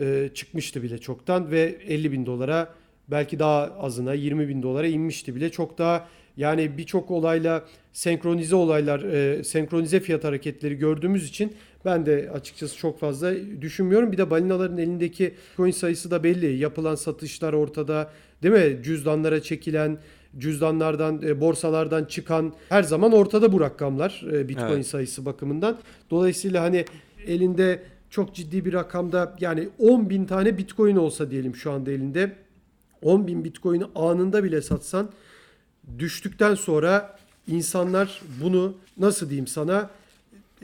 e, çıkmıştı bile çoktan ve 50 bin dolara belki daha azına 20 bin dolara inmişti bile. Çok daha yani birçok olayla senkronize olaylar, e, senkronize fiyat hareketleri gördüğümüz için ben de açıkçası çok fazla düşünmüyorum. Bir de balinaların elindeki coin sayısı da belli. Yapılan satışlar ortada. Değil mi? Cüzdanlara çekilen, cüzdanlardan, e, borsalardan çıkan her zaman ortada bu rakamlar e, Bitcoin evet. sayısı bakımından. Dolayısıyla hani elinde çok ciddi bir rakamda yani 10 bin tane Bitcoin olsa diyelim şu anda elinde 10 bin Bitcoin'i anında bile satsan düştükten sonra insanlar bunu nasıl diyeyim sana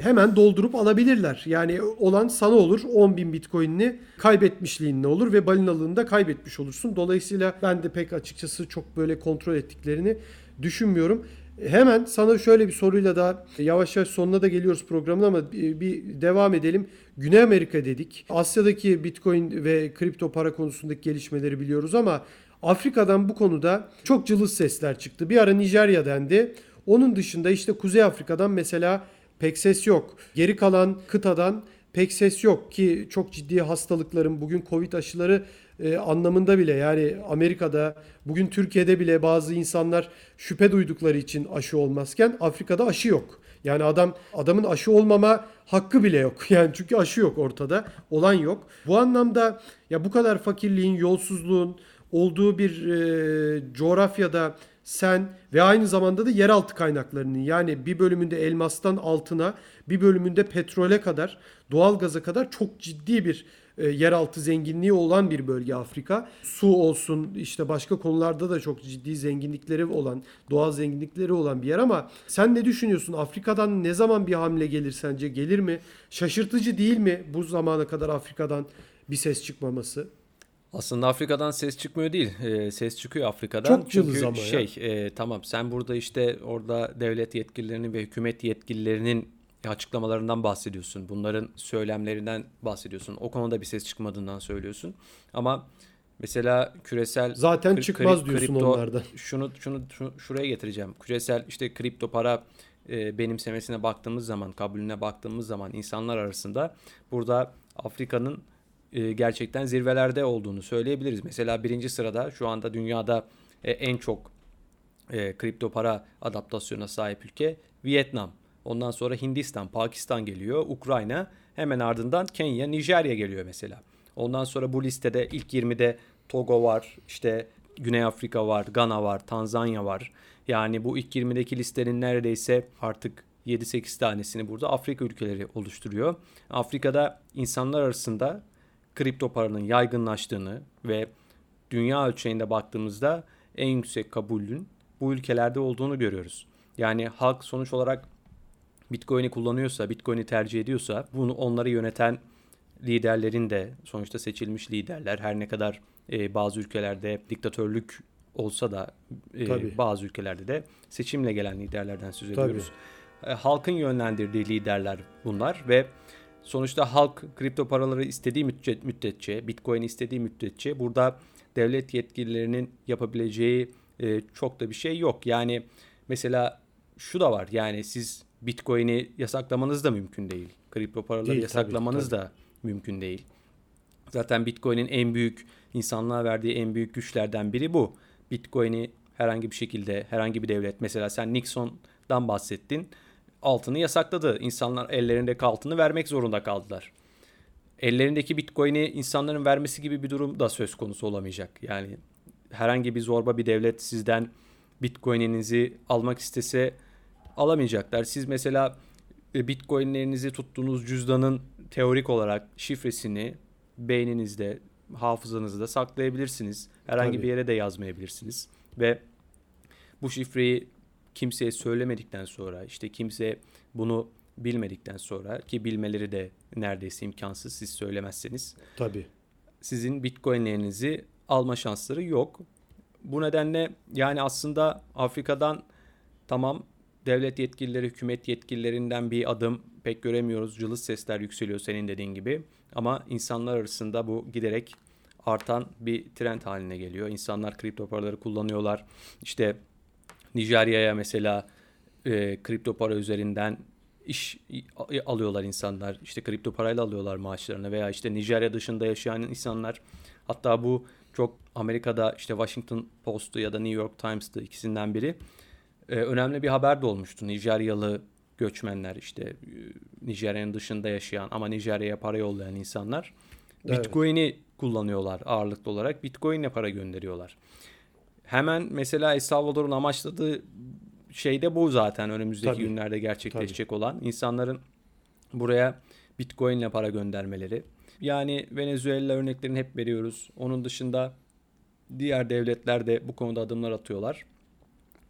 hemen doldurup alabilirler. Yani olan sana olur 10 bin bitcoin'ini kaybetmişliğin ne olur ve balinalığını da kaybetmiş olursun. Dolayısıyla ben de pek açıkçası çok böyle kontrol ettiklerini düşünmüyorum. Hemen sana şöyle bir soruyla da yavaş yavaş sonuna da geliyoruz programın ama bir devam edelim. Güney Amerika dedik. Asya'daki Bitcoin ve kripto para konusundaki gelişmeleri biliyoruz ama Afrika'dan bu konuda çok cılız sesler çıktı. Bir ara Nijerya dendi. Onun dışında işte Kuzey Afrika'dan mesela pek ses yok. Geri kalan kıtadan pek ses yok ki çok ciddi hastalıkların bugün Covid aşıları e, anlamında bile yani Amerika'da bugün Türkiye'de bile bazı insanlar şüphe duydukları için aşı olmazken Afrika'da aşı yok. Yani adam adamın aşı olmama hakkı bile yok. (laughs) Yani çünkü aşı yok ortada. Olan yok. Bu anlamda ya bu kadar fakirliğin, yolsuzluğun olduğu bir e, coğrafyada sen ve aynı zamanda da yeraltı kaynaklarının yani bir bölümünde elmastan altına bir bölümünde petrole kadar doğal gaza kadar çok ciddi bir e, yeraltı zenginliği olan bir bölge Afrika. Su olsun işte başka konularda da çok ciddi zenginlikleri olan doğal zenginlikleri olan bir yer ama sen ne düşünüyorsun? Afrika'dan ne zaman bir hamle gelir sence? Gelir mi? Şaşırtıcı değil mi bu zamana kadar Afrika'dan bir ses çıkmaması? Aslında Afrika'dan ses çıkmıyor değil. E, ses çıkıyor Afrika'dan. Çok cılız ama şey, ya. E, tamam sen burada işte orada devlet yetkililerinin ve hükümet yetkililerinin açıklamalarından bahsediyorsun. Bunların söylemlerinden bahsediyorsun. O konuda bir ses çıkmadığından söylüyorsun. Ama mesela küresel zaten kri, çıkmaz kri, diyorsun kripto, onlardan. Şunu şunu şunu şuraya getireceğim. Küresel işte kripto para e, benimsemesine baktığımız zaman, kabulüne baktığımız zaman insanlar arasında burada Afrika'nın e, gerçekten zirvelerde olduğunu söyleyebiliriz. Mesela birinci sırada şu anda dünyada e, en çok e, kripto para adaptasyona sahip ülke Vietnam. Ondan sonra Hindistan, Pakistan geliyor, Ukrayna, hemen ardından Kenya, Nijerya geliyor mesela. Ondan sonra bu listede ilk 20'de Togo var, işte Güney Afrika var, Gana var, Tanzanya var. Yani bu ilk 20'deki listenin neredeyse artık 7-8 tanesini burada Afrika ülkeleri oluşturuyor. Afrika'da insanlar arasında kripto paranın yaygınlaştığını ve dünya ölçeğinde baktığımızda en yüksek kabulün bu ülkelerde olduğunu görüyoruz. Yani halk sonuç olarak Bitcoin'i kullanıyorsa, Bitcoin'i tercih ediyorsa bunu onları yöneten liderlerin de sonuçta seçilmiş liderler her ne kadar e, bazı ülkelerde diktatörlük olsa da e, bazı ülkelerde de seçimle gelen liderlerden söz ediyoruz. E, halkın yönlendirdiği liderler bunlar ve Sonuçta halk kripto paraları istediği müddetçe, Bitcoin istediği müddetçe burada devlet yetkililerinin yapabileceği e, çok da bir şey yok. Yani mesela şu da var. Yani siz Bitcoin'i yasaklamanız da mümkün değil. Kripto paraları değil, yasaklamanız tabii, tabii. da mümkün değil. Zaten Bitcoin'in en büyük insanlığa verdiği en büyük güçlerden biri bu. Bitcoin'i herhangi bir şekilde herhangi bir devlet mesela sen Nixon'dan bahsettin altını yasakladı. İnsanlar ellerindeki altını vermek zorunda kaldılar. Ellerindeki Bitcoin'i insanların vermesi gibi bir durum da söz konusu olamayacak. Yani herhangi bir zorba bir devlet sizden Bitcoin'inizi almak istese alamayacaklar. Siz mesela e, Bitcoin'lerinizi tuttuğunuz cüzdanın teorik olarak şifresini beyninizde, hafızanızda saklayabilirsiniz. Herhangi Tabii. bir yere de yazmayabilirsiniz. Ve bu şifreyi kimseye söylemedikten sonra işte kimse bunu bilmedikten sonra ki bilmeleri de neredeyse imkansız siz söylemezseniz Tabii. sizin bitcoinlerinizi alma şansları yok. Bu nedenle yani aslında Afrika'dan tamam devlet yetkilileri, hükümet yetkililerinden bir adım pek göremiyoruz. Cılız sesler yükseliyor senin dediğin gibi. Ama insanlar arasında bu giderek artan bir trend haline geliyor. İnsanlar kripto paraları kullanıyorlar. İşte Nijerya'ya mesela e, kripto para üzerinden iş alıyorlar insanlar. İşte kripto parayla alıyorlar maaşlarını veya işte Nijerya dışında yaşayan insanlar hatta bu çok Amerika'da işte Washington Post'u ya da New York Times'tı ikisinden biri. E, önemli bir haber de olmuştu. Nijeryalı göçmenler işte e, Nijerya'nın dışında yaşayan ama Nijerya'ya para yollayan insanlar Evet. Bitcoin'i kullanıyorlar ağırlıklı olarak. Bitcoin'le para gönderiyorlar. Hemen mesela El Salvador'un amaçladığı şey de bu zaten önümüzdeki Tabii. günlerde gerçekleşecek olan. insanların buraya Bitcoin'le para göndermeleri. Yani Venezuela örneklerini hep veriyoruz. Onun dışında diğer devletler de bu konuda adımlar atıyorlar.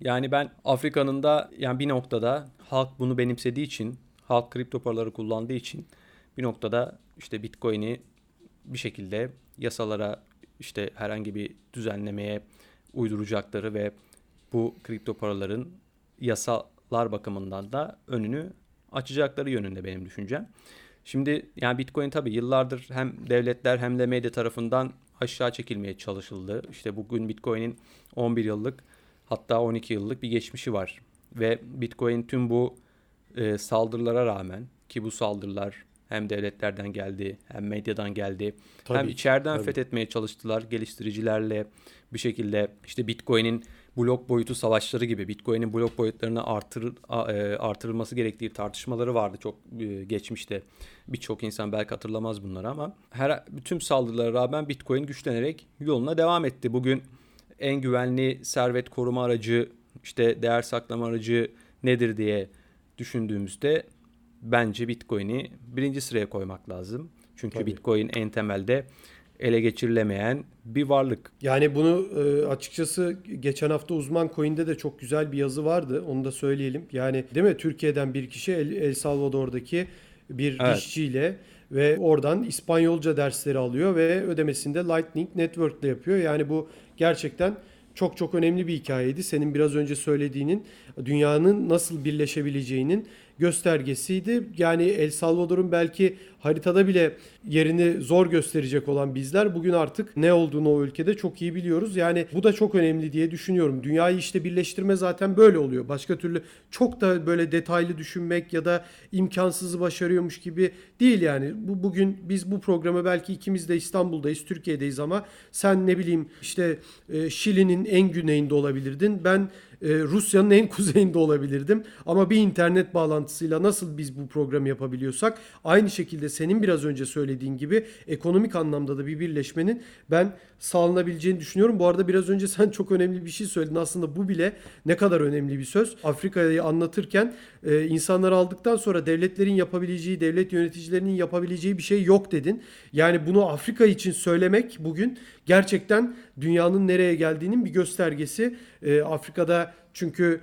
Yani ben Afrika'nın da yani bir noktada halk bunu benimsediği için, halk kripto paraları kullandığı için bir noktada işte Bitcoin'i bir şekilde yasalara işte herhangi bir düzenlemeye uyduracakları ve bu kripto paraların yasalar bakımından da önünü açacakları yönünde benim düşüncem. Şimdi yani Bitcoin tabii yıllardır hem devletler hem de medya tarafından aşağı çekilmeye çalışıldı. İşte bugün Bitcoin'in 11 yıllık hatta 12 yıllık bir geçmişi var. Ve Bitcoin tüm bu e, saldırılara rağmen ki bu saldırılar hem devletlerden geldi hem medyadan geldi. Tabii hem içeriden tabii. fethetmeye çalıştılar geliştiricilerle bir şekilde işte Bitcoin'in blok boyutu savaşları gibi Bitcoin'in blok boyutlarını artır, e, artırılması gerektiği tartışmaları vardı çok e, geçmişte. Birçok insan belki hatırlamaz bunları ama her bütün saldırılara rağmen Bitcoin güçlenerek yoluna devam etti. Bugün en güvenli servet koruma aracı, işte değer saklama aracı nedir diye düşündüğümüzde bence Bitcoin'i birinci sıraya koymak lazım. Çünkü Tabii. Bitcoin en temelde ele geçirilemeyen bir varlık. Yani bunu e, açıkçası geçen hafta Uzman Coin'de de çok güzel bir yazı vardı. Onu da söyleyelim. Yani değil mi Türkiye'den bir kişi El, El Salvador'daki bir Evet. işçiyle ve oradan İspanyolca dersleri alıyor ve ödemesini de Lightning Network'le yapıyor. Yani bu gerçekten çok çok önemli bir hikayeydi. Senin biraz önce söylediğinin dünyanın nasıl birleşebileceğinin göstergesiydi. Yani El Salvador'un belki haritada bile yerini zor gösterecek olan bizler bugün artık ne olduğunu o ülkede çok iyi biliyoruz. Yani bu da çok önemli diye düşünüyorum. Dünyayı işte birleştirme zaten böyle oluyor. Başka türlü çok da böyle detaylı düşünmek ya da imkansızı başarıyormuş gibi değil yani. Bu bugün biz bu programı belki ikimiz de İstanbul'dayız, Türkiye'deyiz ama sen ne bileyim işte e, Şili'nin en güneyinde olabilirdin. Ben e, Rusya'nın en (laughs) kuzeyinde olabilirdim. Ama bir internet bağlantısıyla nasıl biz bu programı yapabiliyorsak aynı şekilde senin biraz önce söylediğin gibi ekonomik anlamda da bir birleşmenin ben sağlanabileceğini düşünüyorum. Bu arada biraz önce sen çok önemli bir şey söyledin. Aslında bu bile ne kadar önemli bir söz. Afrika'yı anlatırken e, insanları aldıktan sonra devletlerin yapabileceği, devlet yöneticilerinin yapabileceği bir şey yok dedin. Yani bunu Afrika için söylemek bugün gerçekten dünyanın nereye geldiğinin bir göstergesi. E, Afrika'da çünkü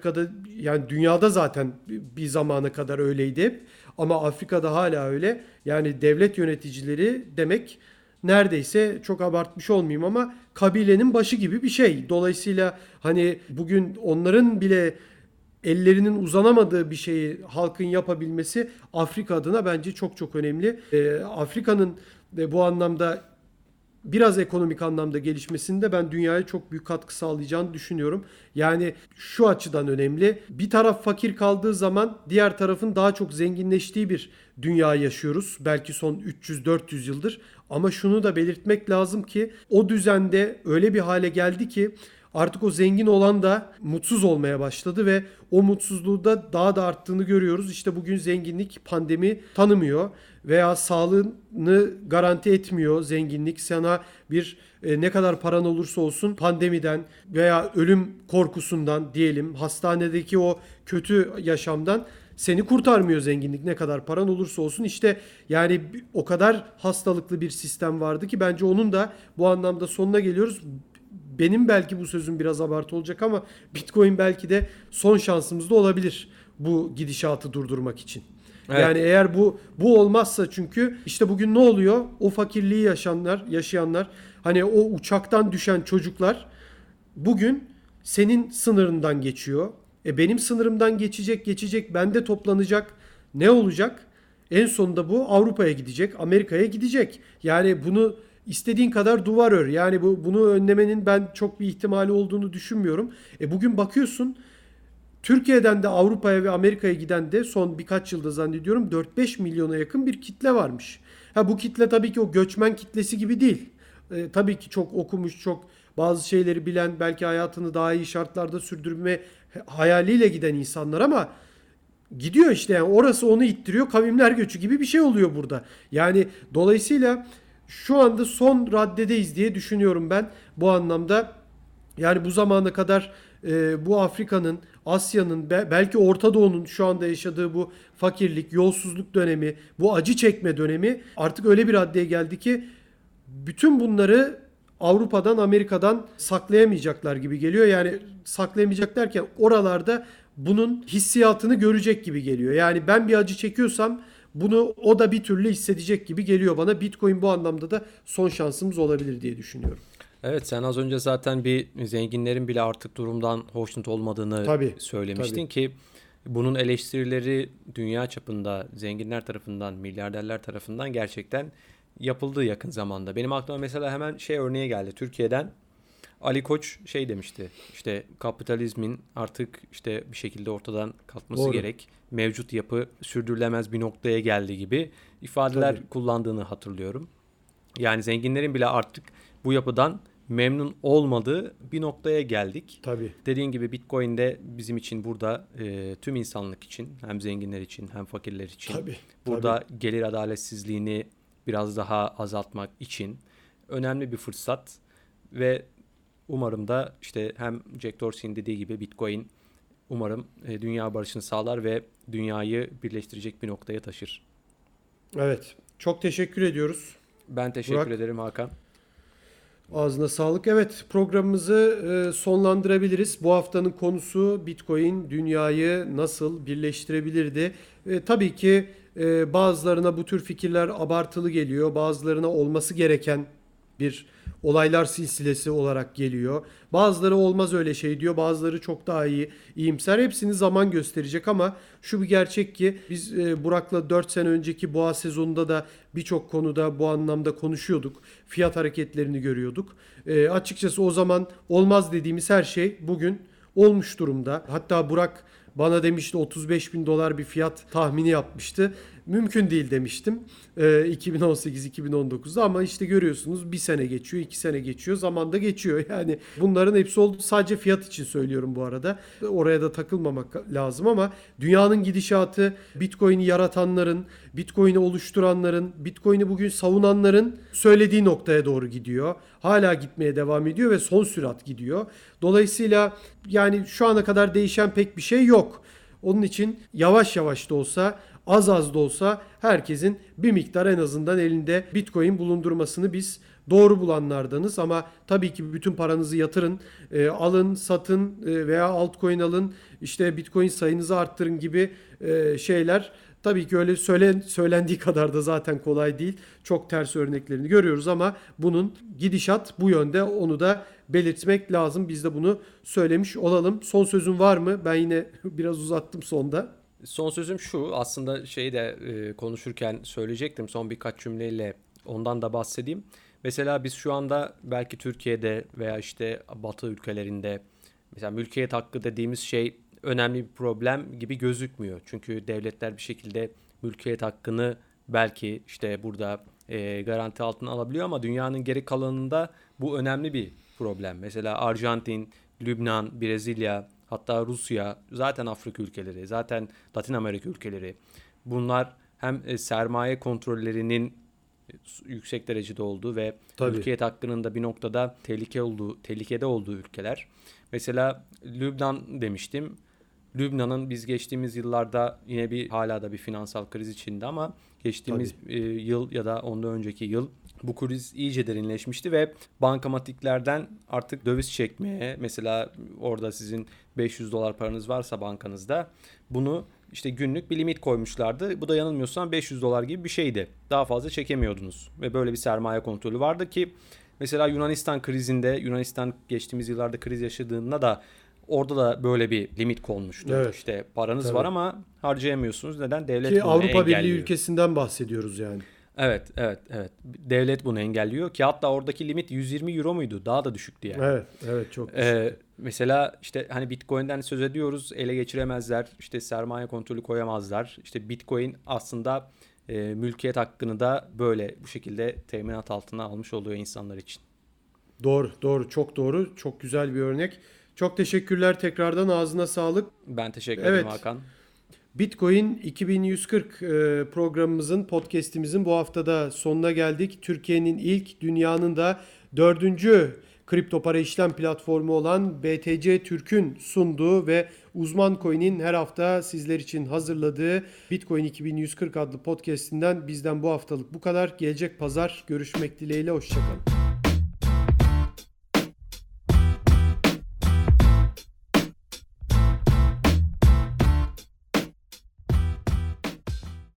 yani dünyada zaten bir zamana kadar öyleydi. Ama Afrika'da hala öyle. Yani devlet yöneticileri demek neredeyse çok abartmış olmayayım ama kabilenin başı gibi bir şey. Dolayısıyla hani bugün onların bile ellerinin uzanamadığı bir şeyi halkın yapabilmesi Afrika adına bence çok çok önemli. Ee, Afrika'nın de bu anlamda biraz ekonomik anlamda gelişmesinde ben dünyaya çok büyük katkı sağlayacağını düşünüyorum. Yani şu açıdan önemli. Bir taraf fakir kaldığı zaman diğer tarafın daha çok zenginleştiği bir dünya yaşıyoruz. Belki son 300-400 yıldır. Ama şunu da belirtmek lazım ki o düzende öyle bir hale geldi ki artık o zengin olan da mutsuz olmaya başladı ve o mutsuzluğu da daha da arttığını görüyoruz. İşte bugün zenginlik pandemi tanımıyor veya sağlığını garanti etmiyor zenginlik. Sana bir e, ne kadar paran olursa olsun pandemiden veya ölüm korkusundan diyelim hastanedeki o kötü yaşamdan seni kurtarmıyor zenginlik ne kadar paran olursa olsun. İşte yani o kadar hastalıklı bir sistem vardı ki bence onun da bu anlamda sonuna geliyoruz. Benim belki bu sözüm biraz abartı olacak ama Bitcoin belki de son şansımız da olabilir bu gidişatı durdurmak için. Evet. Yani eğer bu bu olmazsa çünkü işte bugün ne oluyor? O fakirliği yaşayanlar, yaşayanlar hani o uçaktan düşen çocuklar bugün senin sınırından geçiyor. E benim sınırımdan geçecek, geçecek, bende toplanacak. Ne olacak? En sonunda bu Avrupa'ya gidecek, Amerika'ya gidecek. Yani bunu istediğin kadar duvar ör. Yani bu bunu önlemenin ben çok bir ihtimali olduğunu düşünmüyorum. E bugün bakıyorsun Türkiye'den de Avrupa'ya ve Amerika'ya giden de son birkaç yılda zannediyorum 4-5 milyona yakın bir kitle varmış. Ha bu kitle tabii ki o göçmen kitlesi gibi değil. E, tabii ki çok okumuş, çok bazı şeyleri bilen, belki hayatını daha iyi şartlarda sürdürme hayaliyle giden insanlar ama gidiyor işte yani orası onu ittiriyor. Kavimler göçü gibi bir şey oluyor burada. Yani dolayısıyla şu anda son raddedeyiz diye düşünüyorum ben bu anlamda. Yani bu zamana kadar e, bu Afrika'nın, Asya'nın, belki Orta Doğu'nun şu anda yaşadığı bu fakirlik, yolsuzluk dönemi, bu acı çekme dönemi artık öyle bir raddeye geldi ki bütün bunları Avrupa'dan, Amerika'dan saklayamayacaklar gibi geliyor. Yani saklayamayacak derken oralarda bunun hissiyatını görecek gibi geliyor. Yani ben bir acı çekiyorsam bunu o da bir türlü hissedecek gibi geliyor bana. Bitcoin bu anlamda da son şansımız olabilir diye düşünüyorum. Evet sen az önce zaten bir zenginlerin bile artık durumdan hoşnut olmadığını tabii, söylemiştin tabii. ki bunun eleştirileri dünya çapında zenginler tarafından, milyarderler tarafından gerçekten yapıldı yakın zamanda. Benim aklıma mesela hemen şey örneği geldi. Türkiye'den Ali Koç şey demişti. İşte kapitalizmin artık işte bir şekilde ortadan kalkması Doğru. gerek. Mevcut yapı sürdürülemez bir noktaya geldi gibi ifadeler Tabii. kullandığını hatırlıyorum. Yani zenginlerin bile artık bu yapıdan memnun olmadığı bir noktaya geldik. Tabii. Dediğin gibi Bitcoin de bizim için burada e, tüm insanlık için hem zenginler için hem fakirler için tabii, burada tabii. gelir adaletsizliğini biraz daha azaltmak için önemli bir fırsat ve umarım da işte hem Jack Dorsey'in dediği gibi Bitcoin umarım e, dünya barışını sağlar ve dünyayı birleştirecek bir noktaya taşır. Evet. Çok teşekkür ediyoruz. Ben teşekkür Burak. ederim Hakan. Ağzına sağlık. Evet programımızı e, sonlandırabiliriz. Bu haftanın konusu Bitcoin dünyayı nasıl birleştirebilirdi? E, tabii ki e, bazılarına bu tür fikirler abartılı geliyor. Bazılarına olması gereken bir olaylar silsilesi olarak geliyor. Bazıları olmaz öyle şey diyor. Bazıları çok daha iyi, iyimser. Hepsini zaman gösterecek ama şu bir gerçek ki biz e, Burak'la 4 sene önceki boğa sezonunda da birçok konuda bu anlamda konuşuyorduk. Fiyat hareketlerini görüyorduk. E, açıkçası o zaman olmaz dediğimiz her şey bugün olmuş durumda. Hatta Burak bana demişti 35 bin dolar bir fiyat tahmini yapmıştı mümkün değil demiştim e, 2018-2019'da ama işte görüyorsunuz bir sene geçiyor, iki sene geçiyor, zaman da geçiyor. (laughs) Yani bunların hepsi oldu. Sadece fiyat için söylüyorum bu arada. Oraya da takılmamak lazım ama dünyanın gidişatı, Bitcoin'i yaratanların, Bitcoin'i oluşturanların, Bitcoin'i bugün savunanların söylediği noktaya doğru gidiyor. Hala gitmeye devam ediyor ve son sürat gidiyor. Dolayısıyla yani şu ana kadar değişen pek bir şey yok. Onun için yavaş yavaş da olsa az az da olsa herkesin bir miktar en azından elinde Bitcoin bulundurmasını biz doğru bulanlardanız ama tabii ki bütün paranızı yatırın, e, alın, satın e, veya altcoin alın, işte Bitcoin sayınızı arttırın gibi e, şeyler tabii ki öyle söylen, söylendiği (laughs) kadar da zaten kolay değil. Çok ters örneklerini görüyoruz ama bunun gidişat bu yönde onu da belirtmek lazım. Biz de bunu söylemiş olalım. Son sözün var mı? Ben yine (laughs) biraz uzattım sonda. Son sözüm şu aslında şeyi de e, konuşurken söyleyecektim son birkaç cümleyle ondan da bahsedeyim. Mesela biz şu anda belki Türkiye'de veya işte Batı ülkelerinde mesela mülkiyet hakkı dediğimiz şey önemli bir problem gibi gözükmüyor. Çünkü devletler bir şekilde mülkiyet hakkını belki işte burada e, garanti altına alabiliyor ama dünyanın geri kalanında bu önemli bir problem. Mesela Arjantin, Lübnan, Brezilya, hatta Rusya, zaten Afrika ülkeleri, zaten Latin Amerika ülkeleri. Bunlar hem e, sermaye kontrollerinin yüksek derecede olduğu ve Tabii. mülkiyet hakkının da bir noktada tehlike olduğu, tehlikede olduğu ülkeler. Mesela Lübnan demiştim. Lübnan'ın biz geçtiğimiz yıllarda yine bir hala da bir finansal kriz içinde ama geçtiğimiz e, yıl ya da ondan önceki yıl bu kriz iyice derinleşmişti ve bankamatiklerden artık döviz çekmeye mesela orada sizin 500 dolar paranız varsa bankanızda bunu işte günlük bir limit koymuşlardı. Bu da yanılmıyorsam 500 dolar gibi bir şeydi. Daha fazla çekemiyordunuz ve böyle bir sermaye kontrolü vardı ki mesela Yunanistan krizinde Yunanistan geçtiğimiz yıllarda kriz yaşadığında da Orada da böyle bir limit konmuştu. Evet. İşte paranız Tabii. var ama harcayamıyorsunuz. Neden? Devlet Ki bunu Avrupa. Birliği ülkesinden bahsediyoruz yani. Evet, evet, evet. Devlet bunu engelliyor ki hatta oradaki limit 120 euro muydu? Daha da düşüktü yani. Evet, evet çok Ee, mesela işte hani Bitcoin'den söz ediyoruz. Ele geçiremezler. işte sermaye kontrolü koyamazlar. İşte Bitcoin aslında e, mülkiyet hakkını da böyle bu şekilde teminat altına almış oluyor insanlar için. Doğru, doğru, çok doğru. Çok güzel bir örnek. Çok teşekkürler tekrardan ağzına sağlık. Ben teşekkür Evet. ederim Hakan. Bitcoin 2140 e, programımızın, podcast'imizin bu haftada sonuna geldik. Türkiye'nin ilk, dünyanın da dördüncü kripto para işlem platformu olan BTC Türk'ün sunduğu ve Uzman Coin'in her hafta sizler için hazırladığı Bitcoin 2140 adlı podcast'inden bizden bu haftalık bu kadar. Gelecek pazar görüşmek dileğiyle, hoşçakalın.